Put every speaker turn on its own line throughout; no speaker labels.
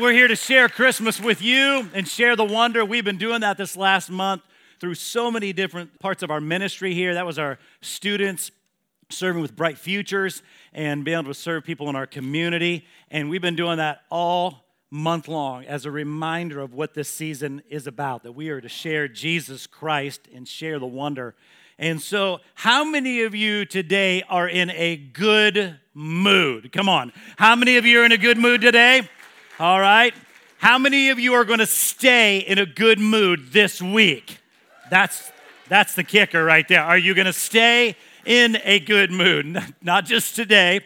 We're here to share Christmas with you and share the wonder. We've been doing that this last month through so many different parts of our ministry here. That was our students serving with bright futures and being able to serve people in our community. And we've been doing that all month long as a reminder of what this season is about that we are to share Jesus Christ and share the wonder. And so, how many of you today are in a good mood? Come on. How many of you are in a good mood today? All right. How many of you are going to stay in a good mood this week? That's that's the kicker right there. Are you going to stay in a good mood? Not just today.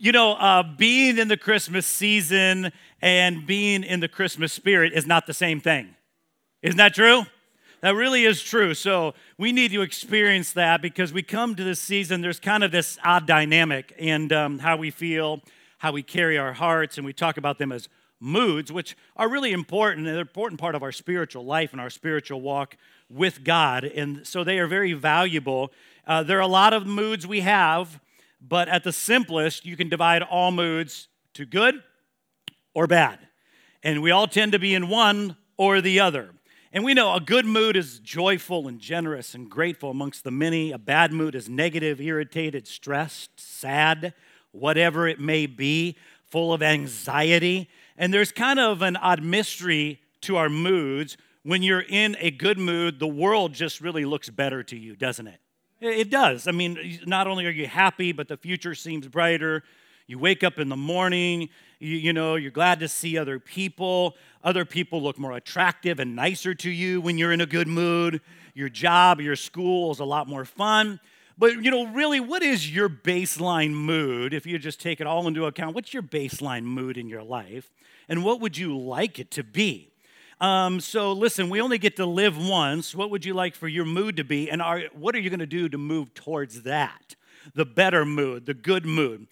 You know, uh, being in the Christmas season and being in the Christmas spirit is not the same thing. Isn't that true? That really is true. So we need to experience that because we come to this season, there's kind of this odd dynamic and um, how we feel how we carry our hearts, and we talk about them as moods, which are really important. They're an important part of our spiritual life and our spiritual walk with God. And so they are very valuable. Uh, there are a lot of moods we have, but at the simplest, you can divide all moods to good or bad. And we all tend to be in one or the other. And we know a good mood is joyful and generous and grateful amongst the many. A bad mood is negative, irritated, stressed, sad, whatever it may be, full of anxiety. And there's kind of an odd mystery to our moods. When you're in a good mood, the world just really looks better to you, doesn't it? It does. I mean, not only are you happy, but the future seems brighter. You wake up in the morning, you, you, know, you're glad to see other people. Other people look more attractive and nicer to you when you're in a good mood. Your job, your school is a lot more fun. But, you know, really, what is your baseline mood? If you just take it all into account, what's your baseline mood in your life? And what would you like it to be? Um, so, listen, we only get to live once. What would you like for your mood to be? And are, what are you going to do to move towards that? The better mood, the good mood.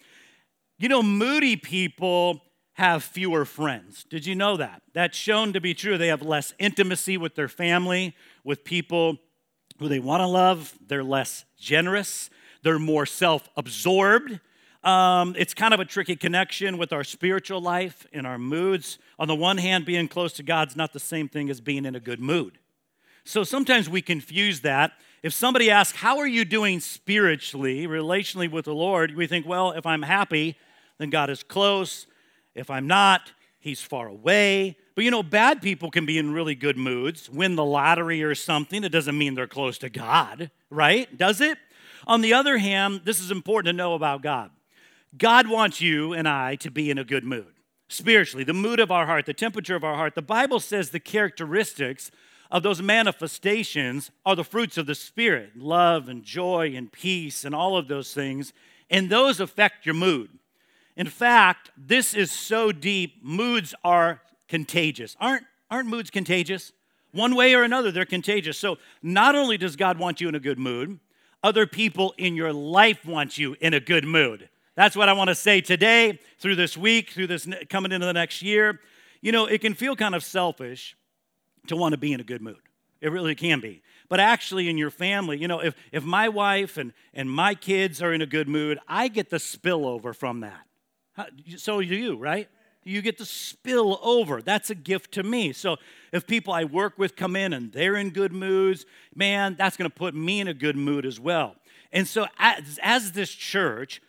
You know, moody people have fewer friends. Did you know that? That's shown to be true. They have less intimacy with their family, with people who they want to love. They're less generous, they're more self absorbed. Um, it's kind of a tricky connection with our spiritual life and our moods. On the one hand, being close to God's not the same thing as being in a good mood. So sometimes we confuse that. If somebody asks, How are you doing spiritually, relationally with the Lord? we think, Well, if I'm happy, then God is close. If I'm not, He's far away. But you know, bad people can be in really good moods, win the lottery or something. It doesn't mean they're close to God, right? Does it? On the other hand, this is important to know about God. God wants you and I to be in a good mood. Spiritually, the mood of our heart, the temperature of our heart. The Bible says the characteristics of those manifestations are the fruits of the Spirit love and joy and peace and all of those things. And those affect your mood. In fact, this is so deep, moods are contagious. Aren't, aren't moods contagious? One way or another, they're contagious. So, not only does God want you in a good mood, other people in your life want you in a good mood. That's what I want to say today, through this week, through this coming into the next year. You know, it can feel kind of selfish to want to be in a good mood. It really can be. But actually, in your family, you know, if, if my wife and, and my kids are in a good mood, I get the spillover from that. So do you, right? You get to spill over. That's a gift to me. So if people I work with come in and they're in good moods, man, that's going to put me in a good mood as well. And so as, as this church,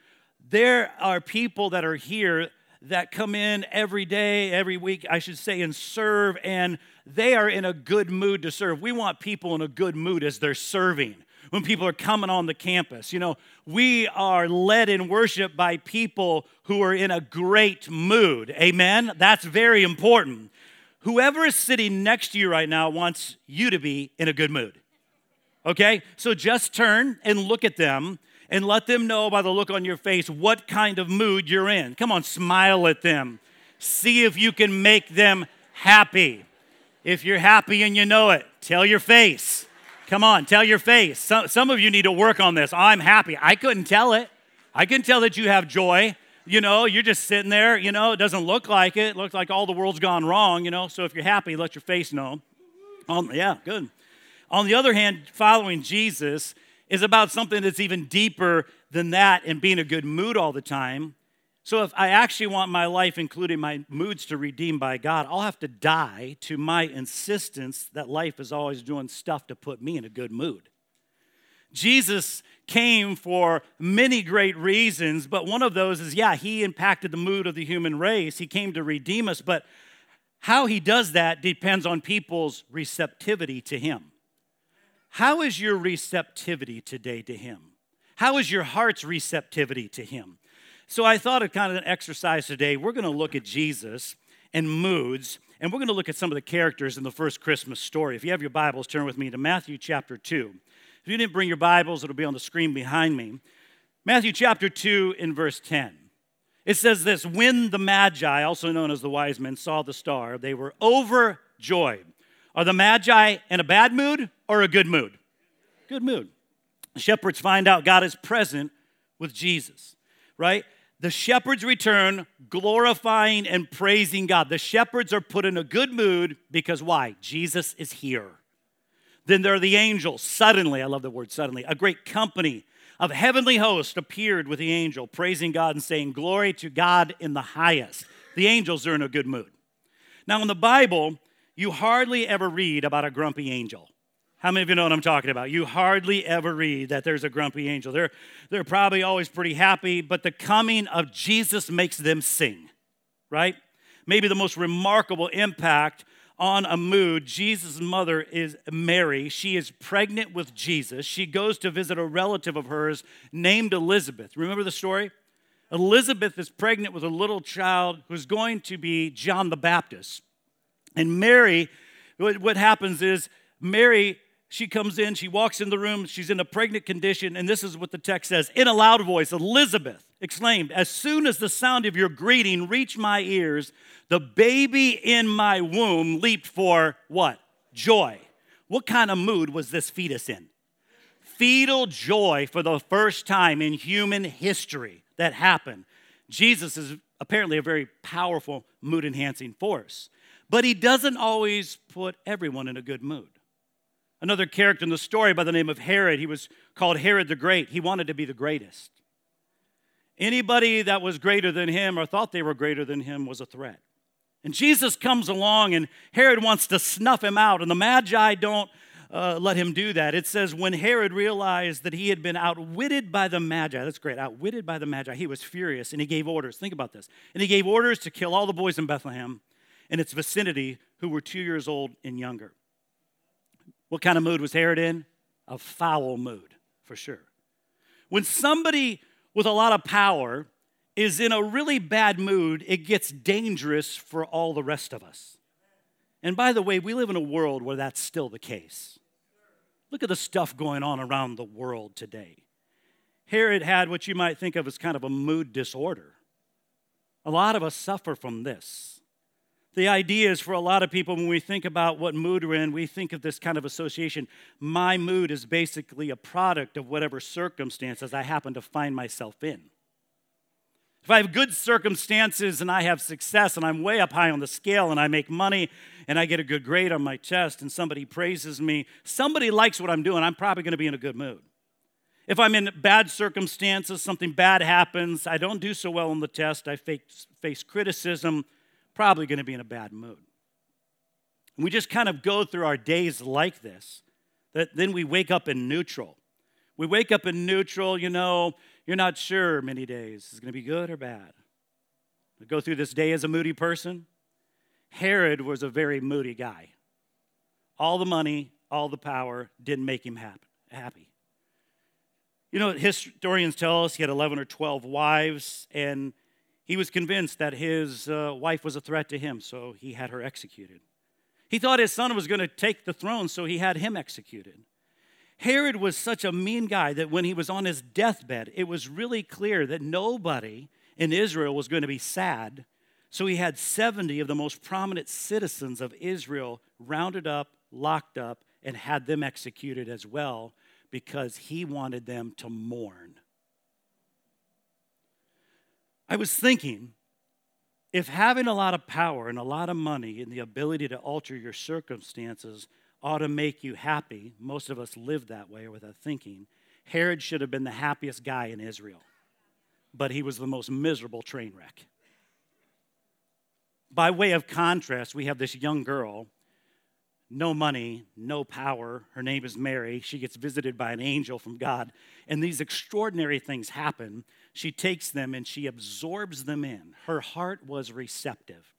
there are people that are here that come in every day, every week, I should say, and serve, and they are in a good mood to serve. We want people in a good mood as they're serving when people are coming on the campus. You know, we are led in worship by people who are in a great mood. Amen? That's very important. Whoever is sitting next to you right now wants you to be in a good mood. Okay? So just turn and look at them and let them know by the look on your face what kind of mood you're in. Come on, smile at them. See if you can make them happy. If you're happy and you know it, tell your face. Come on, tell your face. Some, some of you need to work on this. I'm happy. I couldn't tell it. I can tell that you have joy. You know, you're just sitting there, you know, it doesn't look like it. It looks like all the world's gone wrong, you know. So if you're happy, let your face know. Um, yeah, good. On the other hand, following Jesus is about something that's even deeper than that and being a good mood all the time. So if I actually want my life, including my moods, to redeem by God, I'll have to die to my insistence that life is always doing stuff to put me in a good mood. Jesus came for many great reasons, but one of those is yeah, he impacted the mood of the human race. He came to redeem us, but how he does that depends on people's receptivity to him. How is your receptivity today to him? How is your heart's receptivity to him? So I thought of kind of an exercise today. We're going to look at Jesus and moods, and we're going to look at some of the characters in the first Christmas story. If you have your Bibles, turn with me to Matthew chapter 2. If you didn't bring your Bibles, it'll be on the screen behind me. Matthew chapter 2 in verse 10. It says this When the Magi, also known as the wise men, saw the star, they were overjoyed. Are the Magi in a bad mood or a good mood? Good mood. Shepherds find out God is present with Jesus, right? The shepherds return glorifying and praising God. The shepherds are put in a good mood because why? Jesus is here. Then there are the angels. Suddenly, I love the word suddenly, a great company of heavenly hosts appeared with the angel, praising God and saying, Glory to God in the highest. The angels are in a good mood. Now, in the Bible, you hardly ever read about a grumpy angel. How many of you know what I'm talking about? You hardly ever read that there's a grumpy angel. They're, they're probably always pretty happy, but the coming of Jesus makes them sing, right? Maybe the most remarkable impact on a mood. Jesus' mother is Mary. She is pregnant with Jesus. She goes to visit a relative of hers named Elizabeth. Remember the story? Elizabeth is pregnant with a little child who's going to be John the Baptist. And Mary, what happens is, Mary she comes in, she walks in the room, she's in a pregnant condition, and this is what the text says. In a loud voice, Elizabeth exclaimed, As soon as the sound of your greeting reached my ears, the baby in my womb leaped for what? Joy. What kind of mood was this fetus in? Fetal joy for the first time in human history that happened. Jesus is apparently a very powerful mood enhancing force, but he doesn't always put everyone in a good mood another character in the story by the name of Herod. He was called Herod the Great. He wanted to be the greatest. Anybody that was greater than him or thought they were greater than him was a threat. And Jesus comes along, and Herod wants to snuff him out, and the Magi don't uh, let him do that. It says, when Herod realized that he had been outwitted by the Magi, that's great, outwitted by the Magi, he was furious and he gave orders. Think about this. And he gave orders to kill all the boys in Bethlehem and its vicinity who were two years old and younger. What kind of mood was Herod in? A foul mood, for sure. When somebody with a lot of power is in a really bad mood, it gets dangerous for all the rest of us. And by the way, we live in a world where that's still the case. Look at the stuff going on around the world today. Herod had what you might think of as kind of a mood disorder. A lot of us suffer from this. The idea is for a lot of people, when we think about what mood we're in, we think of this kind of association. My mood is basically a product of whatever circumstances I happen to find myself in. If I have good circumstances and I have success and I'm way up high on the scale and I make money and I get a good grade on my test and somebody praises me, somebody likes what I'm doing, I'm probably going to be in a good mood. If I'm in bad circumstances, something bad happens, I don't do so well on the test, I face, face criticism, probably going to be in a bad mood. And we just kind of go through our days like this, that then we wake up in neutral. We wake up in neutral, you know, you're not sure many days. Is going to be good or bad? We go through this day as a moody person. Herod was a very moody guy. All the money, all the power didn't make him happy. You know, historians tell us he had 11 or 12 wives, and he was convinced that his uh, wife was a threat to him, so he had her executed. He thought his son was going to take the throne, so he had him executed. Herod was such a mean guy that when he was on his deathbed, it was really clear that nobody in Israel was going to be sad. So he had 70 of the most prominent citizens of Israel rounded up, locked up, and had them executed as well because he wanted them to mourn. I was thinking if having a lot of power and a lot of money and the ability to alter your circumstances ought to make you happy, most of us live that way without thinking. Herod should have been the happiest guy in Israel. but he was the most miserable train wreck. By way of contrast, we have this young girl, no money, no power. Her name is Mary. She gets visited by an angel from God, and these extraordinary things happen. She takes them and she absorbs them in. Her heart was receptive.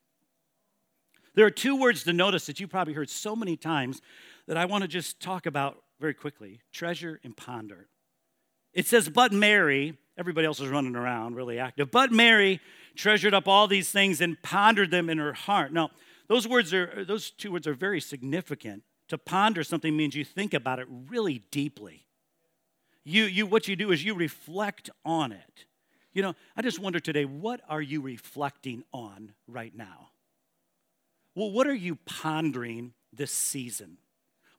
There are two words to notice that you probably heard so many times that I want to just talk about very quickly treasure and ponder. It says, But Mary, everybody else is running around really active, but Mary treasured up all these things and pondered them in her heart. Now, those words are, those two words are very significant. To ponder something means you think about it really deeply. You, you, what you do is you reflect on it. You know, I just wonder today, what are you reflecting on right now? Well, what are you pondering this season?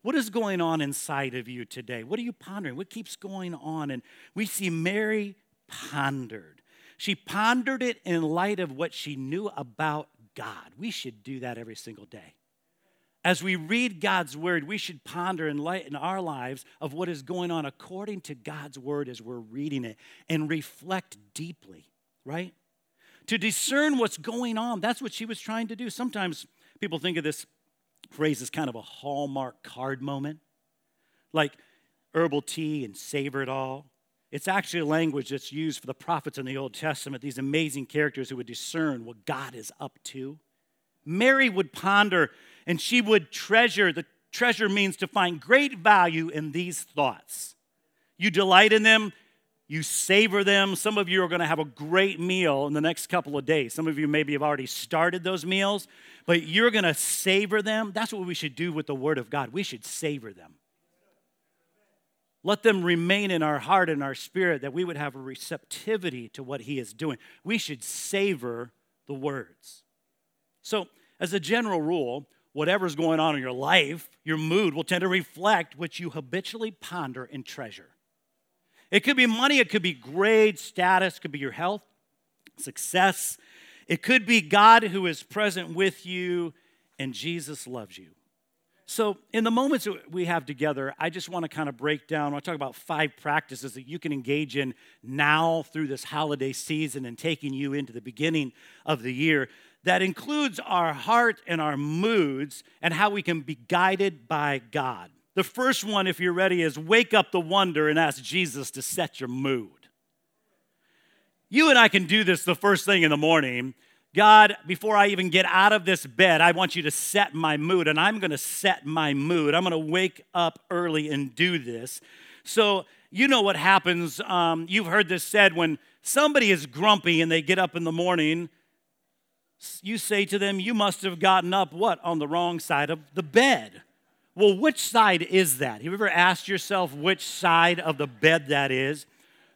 What is going on inside of you today? What are you pondering? What keeps going on? And we see Mary pondered. She pondered it in light of what she knew about God. We should do that every single day. As we read God's word, we should ponder and light in our lives of what is going on according to God's word as we're reading it and reflect deeply, right? To discern what's going on. That's what she was trying to do. Sometimes people think of this phrase as kind of a hallmark card moment, like herbal tea and savor it all. It's actually a language that's used for the prophets in the Old Testament, these amazing characters who would discern what God is up to. Mary would ponder and she would treasure. The treasure means to find great value in these thoughts. You delight in them, you savor them. Some of you are going to have a great meal in the next couple of days. Some of you maybe have already started those meals, but you're going to savor them. That's what we should do with the Word of God. We should savor them. Let them remain in our heart and our spirit that we would have a receptivity to what He is doing. We should savor the words. So, as a general rule, whatever's going on in your life, your mood will tend to reflect what you habitually ponder and treasure. It could be money, it could be grade, status, could be your health, success. It could be God who is present with you and Jesus loves you. So, in the moments we have together, I just want to kind of break down. I want to talk about five practices that you can engage in now through this holiday season and taking you into the beginning of the year that includes our heart and our moods and how we can be guided by God. The first one, if you're ready, is wake up the wonder and ask Jesus to set your mood. You and I can do this the first thing in the morning God, before I even get out of this bed, I want you to set my mood, and I'm gonna set my mood. I'm gonna wake up early and do this. So, you know what happens. Um, you've heard this said when somebody is grumpy and they get up in the morning, you say to them, You must have gotten up what? On the wrong side of the bed. Well, which side is that? Have you ever asked yourself which side of the bed that is?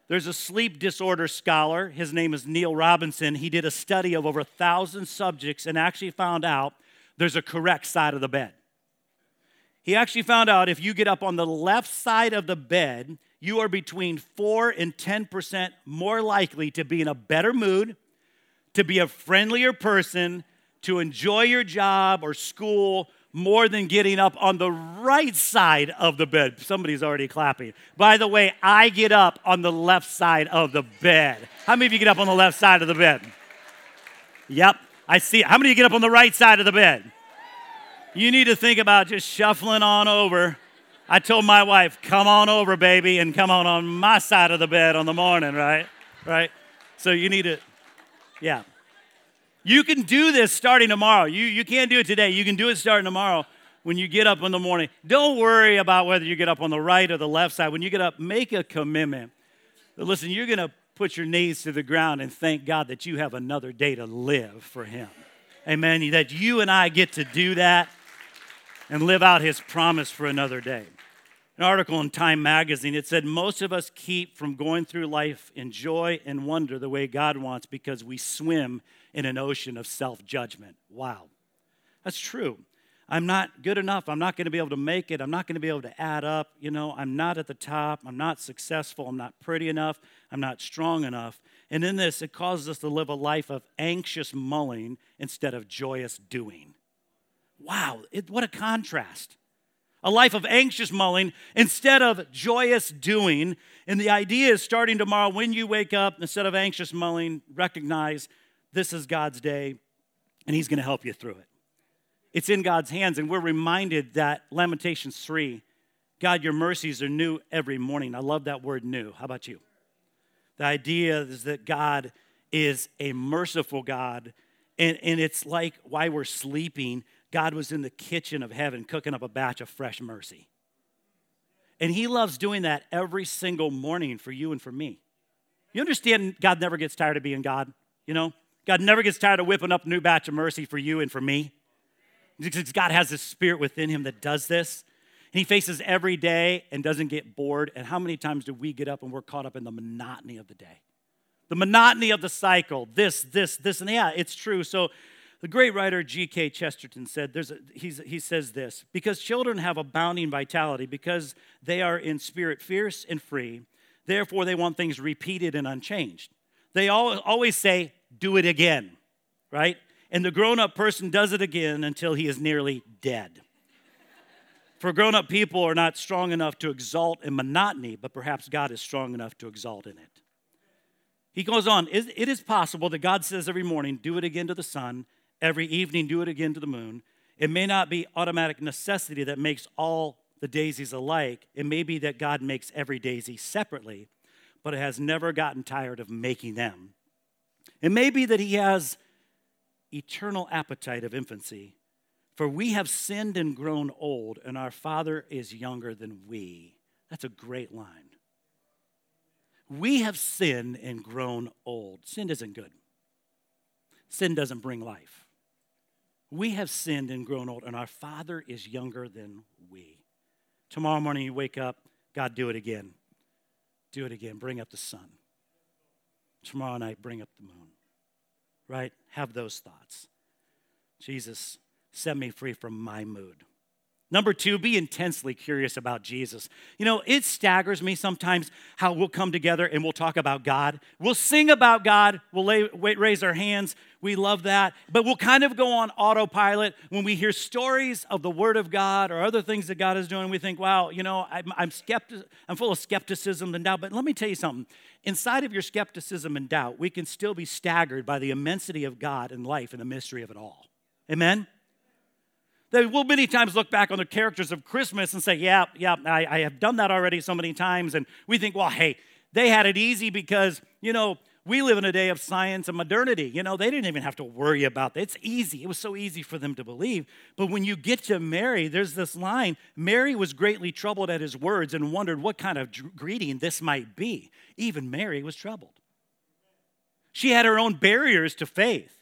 There's a sleep disorder scholar. His name is Neil Robinson. He did a study of over a thousand subjects and actually found out there's a correct side of the bed. He actually found out if you get up on the left side of the bed, you are between 4 and 10% more likely to be in a better mood, to be a friendlier person, to enjoy your job or school, more than getting up on the right side of the bed. Somebody's already clapping. By the way, I get up on the left side of the bed. How many of you get up on the left side of the bed? Yep, I see. How many of you get up on the right side of the bed? You need to think about just shuffling on over. I told my wife, come on over, baby, and come on on my side of the bed on the morning, right? Right? So you need to, yeah. You can do this starting tomorrow. You, you can't do it today. You can do it starting tomorrow when you get up in the morning. Don't worry about whether you get up on the right or the left side. When you get up, make a commitment. But listen, you're going to put your knees to the ground and thank God that you have another day to live for Him. Amen. That you and I get to do that and live out His promise for another day. An article in Time magazine, it said, Most of us keep from going through life in joy and wonder the way God wants because we swim in an ocean of self judgment. Wow. That's true. I'm not good enough. I'm not going to be able to make it. I'm not going to be able to add up. You know, I'm not at the top. I'm not successful. I'm not pretty enough. I'm not strong enough. And in this, it causes us to live a life of anxious mulling instead of joyous doing. Wow, it, what a contrast. a life of anxious mulling instead of joyous doing. And the idea is starting tomorrow when you wake up, instead of anxious mulling, recognize this is God's day and He's going to help you through it. It's in God's hands, and we're reminded that Lamentations 3 God, your mercies are new every morning. I love that word new. How about you? The idea is that God is a merciful God, and, and it's like why we're sleeping God was in the kitchen of heaven cooking up a batch of fresh mercy. And He loves doing that every single morning for you and for me. You understand God never gets tired of being God, you know? God never gets tired of whipping up a new batch of mercy for you and for me. Because God has this spirit within him that does this. And he faces every day and doesn't get bored. And how many times do we get up and we're caught up in the monotony of the day? The monotony of the cycle, this, this, this, and yeah, it's true. So the great writer G.K. Chesterton said, there's a, he says this because children have abounding vitality, because they are in spirit fierce and free, therefore they want things repeated and unchanged. They always say, do it again, right? And the grown up person does it again until he is nearly dead. For grown up people are not strong enough to exalt in monotony, but perhaps God is strong enough to exalt in it. He goes on, it is possible that God says every morning, do it again to the sun every evening do it again to the moon. It may not be automatic necessity that makes all the daisies alike. It may be that God makes every daisy separately, but it has never gotten tired of making them. It may be that He has eternal appetite of infancy, for we have sinned and grown old, and our Father is younger than we. That's a great line. We have sinned and grown old. Sin isn't good. Sin doesn't bring life. We have sinned and grown old, and our Father is younger than we. Tomorrow morning you wake up, God, do it again. Do it again. Bring up the sun. Tomorrow night, bring up the moon. Right? Have those thoughts. Jesus, set me free from my mood. Number two, be intensely curious about Jesus. You know, it staggers me sometimes how we'll come together and we'll talk about God. We'll sing about God. We'll lay, raise our hands. We love that. But we'll kind of go on autopilot when we hear stories of the Word of God or other things that God is doing. We think, wow, you know, I'm, I'm, skeptic, I'm full of skepticism and doubt. But let me tell you something. Inside of your skepticism and doubt, we can still be staggered by the immensity of God and life and the mystery of it all. Amen? They will many times look back on the characters of Christmas and say, Yeah, yeah, I, I have done that already so many times. And we think, Well, hey, they had it easy because, you know, we live in a day of science and modernity. You know, they didn't even have to worry about that. It's easy. It was so easy for them to believe. But when you get to Mary, there's this line Mary was greatly troubled at his words and wondered what kind of greeting this might be. Even Mary was troubled. She had her own barriers to faith.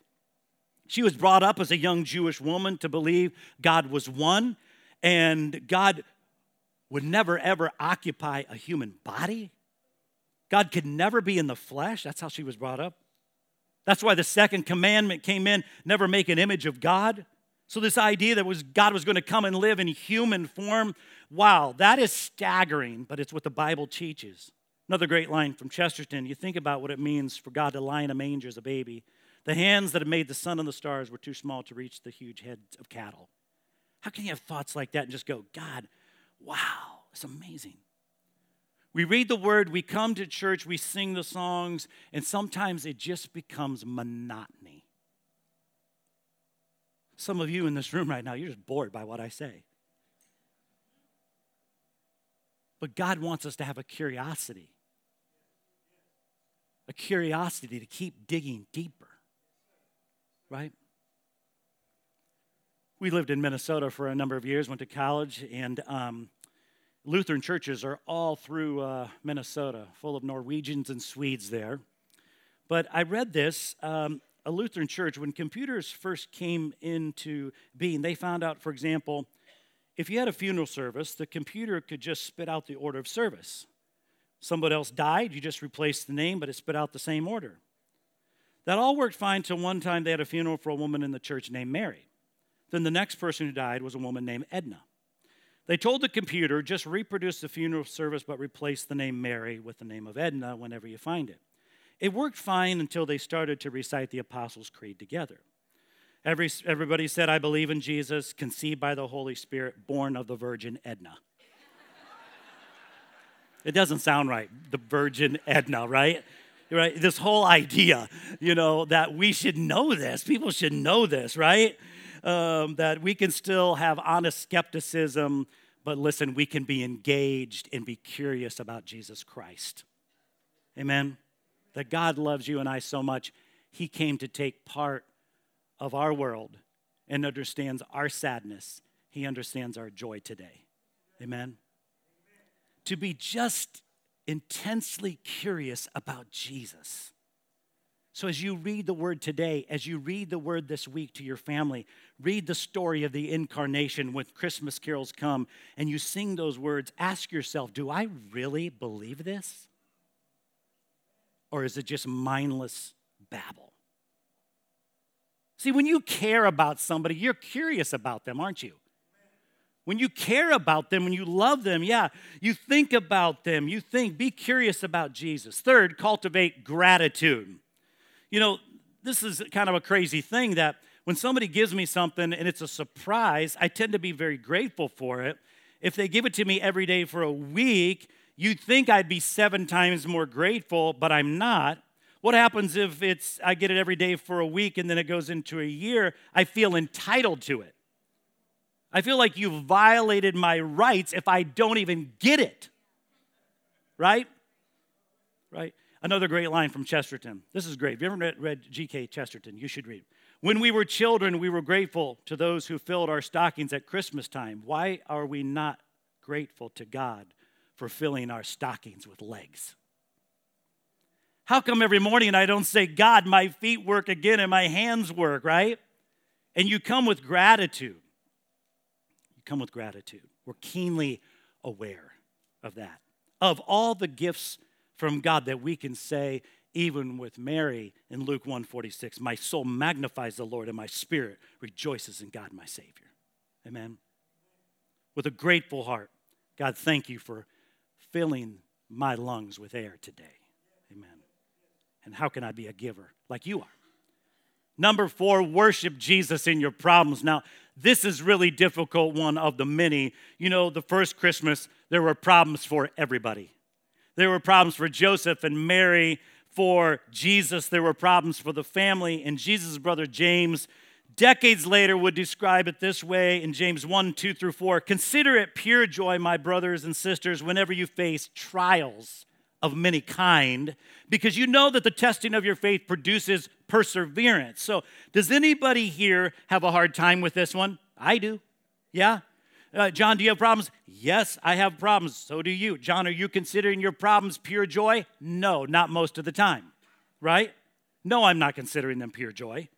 She was brought up as a young Jewish woman to believe God was one and God would never ever occupy a human body. God could never be in the flesh. That's how she was brought up. That's why the second commandment came in never make an image of God. So, this idea that was God was going to come and live in human form, wow, that is staggering, but it's what the Bible teaches. Another great line from Chesterton you think about what it means for God to lie in a manger as a baby. The hands that had made the sun and the stars were too small to reach the huge heads of cattle. How can you have thoughts like that and just go, God, wow, it's amazing? We read the word, we come to church, we sing the songs, and sometimes it just becomes monotony. Some of you in this room right now, you're just bored by what I say. But God wants us to have a curiosity, a curiosity to keep digging deeper right? We lived in Minnesota for a number of years, went to college, and um, Lutheran churches are all through uh, Minnesota, full of Norwegians and Swedes there. But I read this um, a Lutheran church, when computers first came into being, they found out, for example, if you had a funeral service, the computer could just spit out the order of service. Somebody else died, you just replaced the name, but it spit out the same order. That all worked fine till one time they had a funeral for a woman in the church named Mary. Then the next person who died was a woman named Edna. They told the computer just reproduce the funeral service but replace the name Mary with the name of Edna whenever you find it. It worked fine until they started to recite the Apostles' Creed together. Every, everybody said, I believe in Jesus, conceived by the Holy Spirit, born of the Virgin Edna. it doesn't sound right, the Virgin Edna, right? Right? This whole idea, you know, that we should know this, people should know this, right? Um, that we can still have honest skepticism, but listen, we can be engaged and be curious about Jesus Christ. Amen? That God loves you and I so much, He came to take part of our world and understands our sadness. He understands our joy today. Amen? To be just intensely curious about Jesus. So, as you read the word today, as you read the word this week to your family, read the story of the incarnation when Christmas carols come and you sing those words, ask yourself do I really believe this? Or is it just mindless babble? See, when you care about somebody, you're curious about them, aren't you? When you care about them, when you love them, yeah, you think about them. You think, be curious about Jesus. Third, cultivate gratitude. You know, this is kind of a crazy thing that when somebody gives me something and it's a surprise, I tend to be very grateful for it. If they give it to me every day for a week, you'd think I'd be seven times more grateful, but I'm not. What happens if it's I get it every day for a week and then it goes into a year? I feel entitled to it. I feel like you've violated my rights if I don't even get it. Right? Right? Another great line from Chesterton. This is great. If you ever read, read G.K. Chesterton, you should read. When we were children, we were grateful to those who filled our stockings at Christmas time. Why are we not grateful to God for filling our stockings with legs? How come every morning I don't say, God, my feet work again and my hands work, right? And you come with gratitude. Come with gratitude. We're keenly aware of that. Of all the gifts from God that we can say, even with Mary in Luke 146, my soul magnifies the Lord and my spirit rejoices in God my Savior. Amen. With a grateful heart, God, thank you for filling my lungs with air today. Amen. And how can I be a giver like you are? Number four, worship Jesus in your problems. Now, this is really difficult one of the many. You know, the first Christmas, there were problems for everybody. There were problems for Joseph and Mary, for Jesus, there were problems for the family, and Jesus' brother James, decades later, would describe it this way in James 1 2 through 4 Consider it pure joy, my brothers and sisters, whenever you face trials of many kind because you know that the testing of your faith produces perseverance. So, does anybody here have a hard time with this one? I do. Yeah? Uh, John, do you have problems? Yes, I have problems. So do you. John, are you considering your problems pure joy? No, not most of the time. Right? No, I'm not considering them pure joy.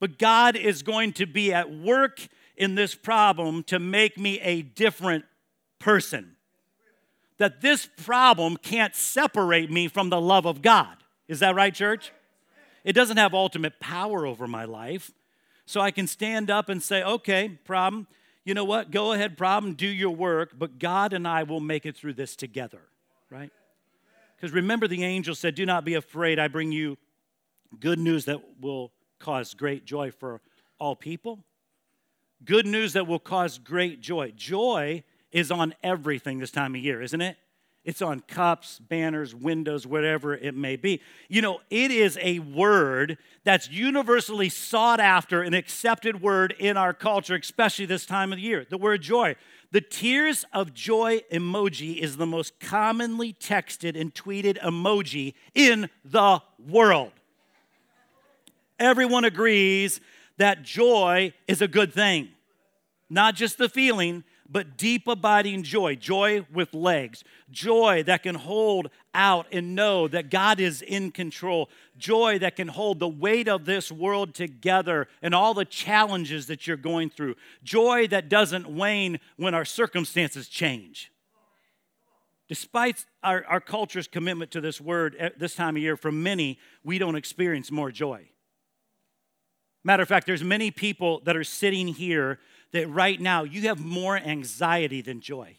But God is going to be at work in this problem to make me a different person that this problem can't separate me from the love of God. Is that right, church? It doesn't have ultimate power over my life. So I can stand up and say, okay, problem, you know what? Go ahead, problem, do your work, but God and I will make it through this together, right? Because remember, the angel said, Do not be afraid. I bring you good news that will cause great joy for all people. Good news that will cause great joy. Joy is on everything this time of year, isn't it? It's on cups, banners, windows, whatever it may be. You know, it is a word that's universally sought after, an accepted word in our culture, especially this time of the year. The word joy. The tears of joy emoji is the most commonly texted and tweeted emoji in the world. Everyone agrees that joy is a good thing, not just the feeling, but deep abiding joy, joy with legs, joy that can hold out and know that God is in control, joy that can hold the weight of this world together and all the challenges that you're going through, joy that doesn't wane when our circumstances change. Despite our, our culture's commitment to this word at this time of year, for many, we don't experience more joy. Matter of fact, there's many people that are sitting here that right now you have more anxiety than joy.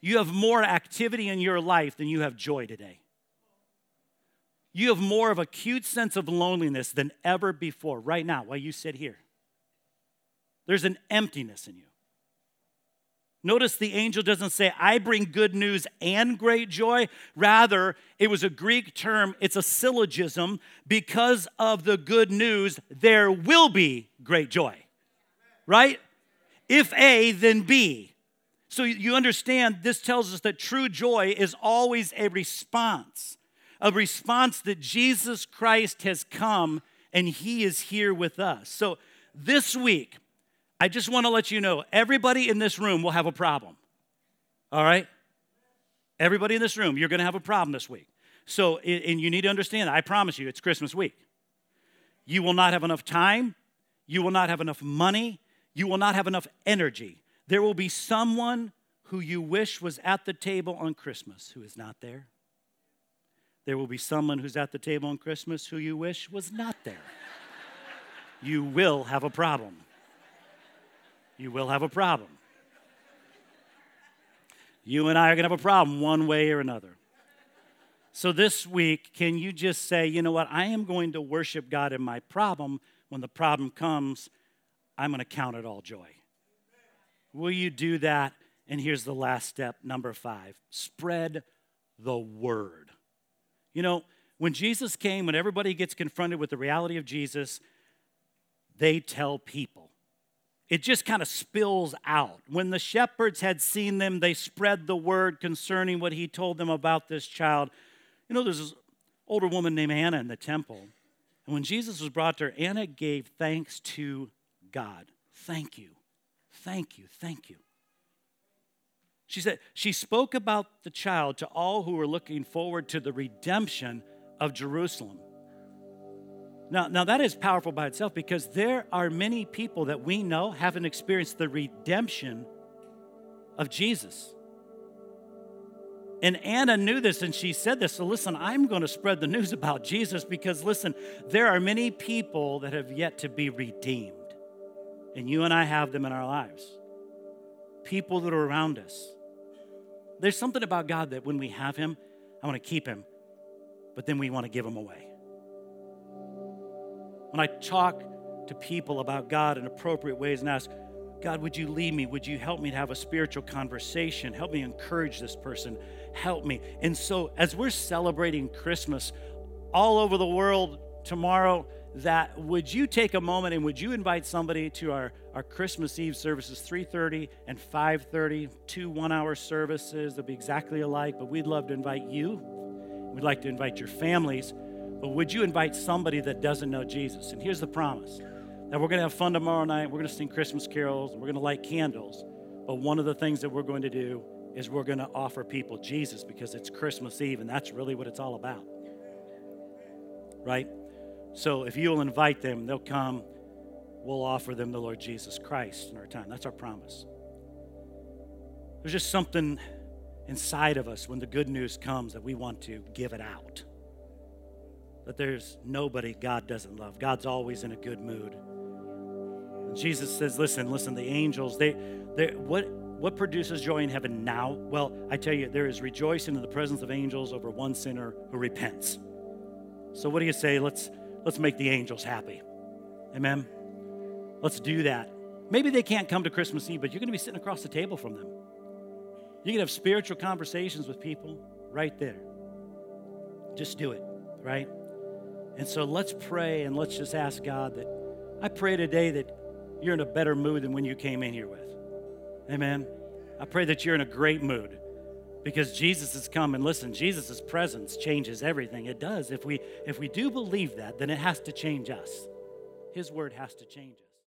You have more activity in your life than you have joy today. You have more of acute sense of loneliness than ever before, right now, while you sit here. There's an emptiness in you. Notice the angel doesn't say, I bring good news and great joy. Rather, it was a Greek term, it's a syllogism. Because of the good news, there will be great joy. Right? If A, then B. So you understand, this tells us that true joy is always a response, a response that Jesus Christ has come and he is here with us. So this week, I just want to let you know everybody in this room will have a problem. All right? Everybody in this room, you're going to have a problem this week. So, and you need to understand, I promise you, it's Christmas week. You will not have enough time. You will not have enough money. You will not have enough energy. There will be someone who you wish was at the table on Christmas who is not there. There will be someone who's at the table on Christmas who you wish was not there. you will have a problem you will have a problem. You and I are going to have a problem one way or another. So this week, can you just say, you know what? I am going to worship God in my problem. When the problem comes, I'm going to count it all joy. Will you do that? And here's the last step, number five spread the word. You know, when Jesus came, when everybody gets confronted with the reality of Jesus, they tell people it just kind of spills out. When the shepherds had seen them, they spread the word concerning what he told them about this child. You know, there's this older woman named Anna in the temple. And when Jesus was brought to her, Anna gave thanks to God. Thank you. Thank you. Thank you. She said, she spoke about the child to all who were looking forward to the redemption of Jerusalem. Now, now that is powerful by itself because there are many people that we know haven't experienced the redemption of Jesus. And Anna knew this and she said this. So, listen, I'm going to spread the news about Jesus because, listen, there are many people that have yet to be redeemed. And you and I have them in our lives. People that are around us. There's something about God that when we have Him, I want to keep Him, but then we want to give Him away. When I talk to people about God in appropriate ways and ask, God, would you lead me? Would you help me to have a spiritual conversation? Help me encourage this person. Help me. And so, as we're celebrating Christmas all over the world tomorrow, that would you take a moment and would you invite somebody to our, our Christmas Eve services, 3:30 and 5:30, two one-hour services. They'll be exactly alike, but we'd love to invite you. We'd like to invite your families. But would you invite somebody that doesn't know Jesus? And here's the promise that we're going to have fun tomorrow night. We're going to sing Christmas carols. We're going to light candles. But one of the things that we're going to do is we're going to offer people Jesus because it's Christmas Eve and that's really what it's all about. Right? So if you'll invite them, they'll come. We'll offer them the Lord Jesus Christ in our time. That's our promise. There's just something inside of us when the good news comes that we want to give it out that there's nobody God doesn't love. God's always in a good mood. And Jesus says, listen, listen, the angels, they, they what, what produces joy in heaven now? Well, I tell you, there is rejoicing in the presence of angels over one sinner who repents. So what do you say? Let's let's make the angels happy. Amen. Let's do that. Maybe they can't come to Christmas Eve, but you're going to be sitting across the table from them. You can have spiritual conversations with people right there. Just do it, right? And so let's pray and let's just ask God that I pray today that you're in a better mood than when you came in here with. Amen. I pray that you're in a great mood because Jesus has come and listen, Jesus' presence changes everything. It does. If we if we do believe that, then it has to change us. His word has to change us.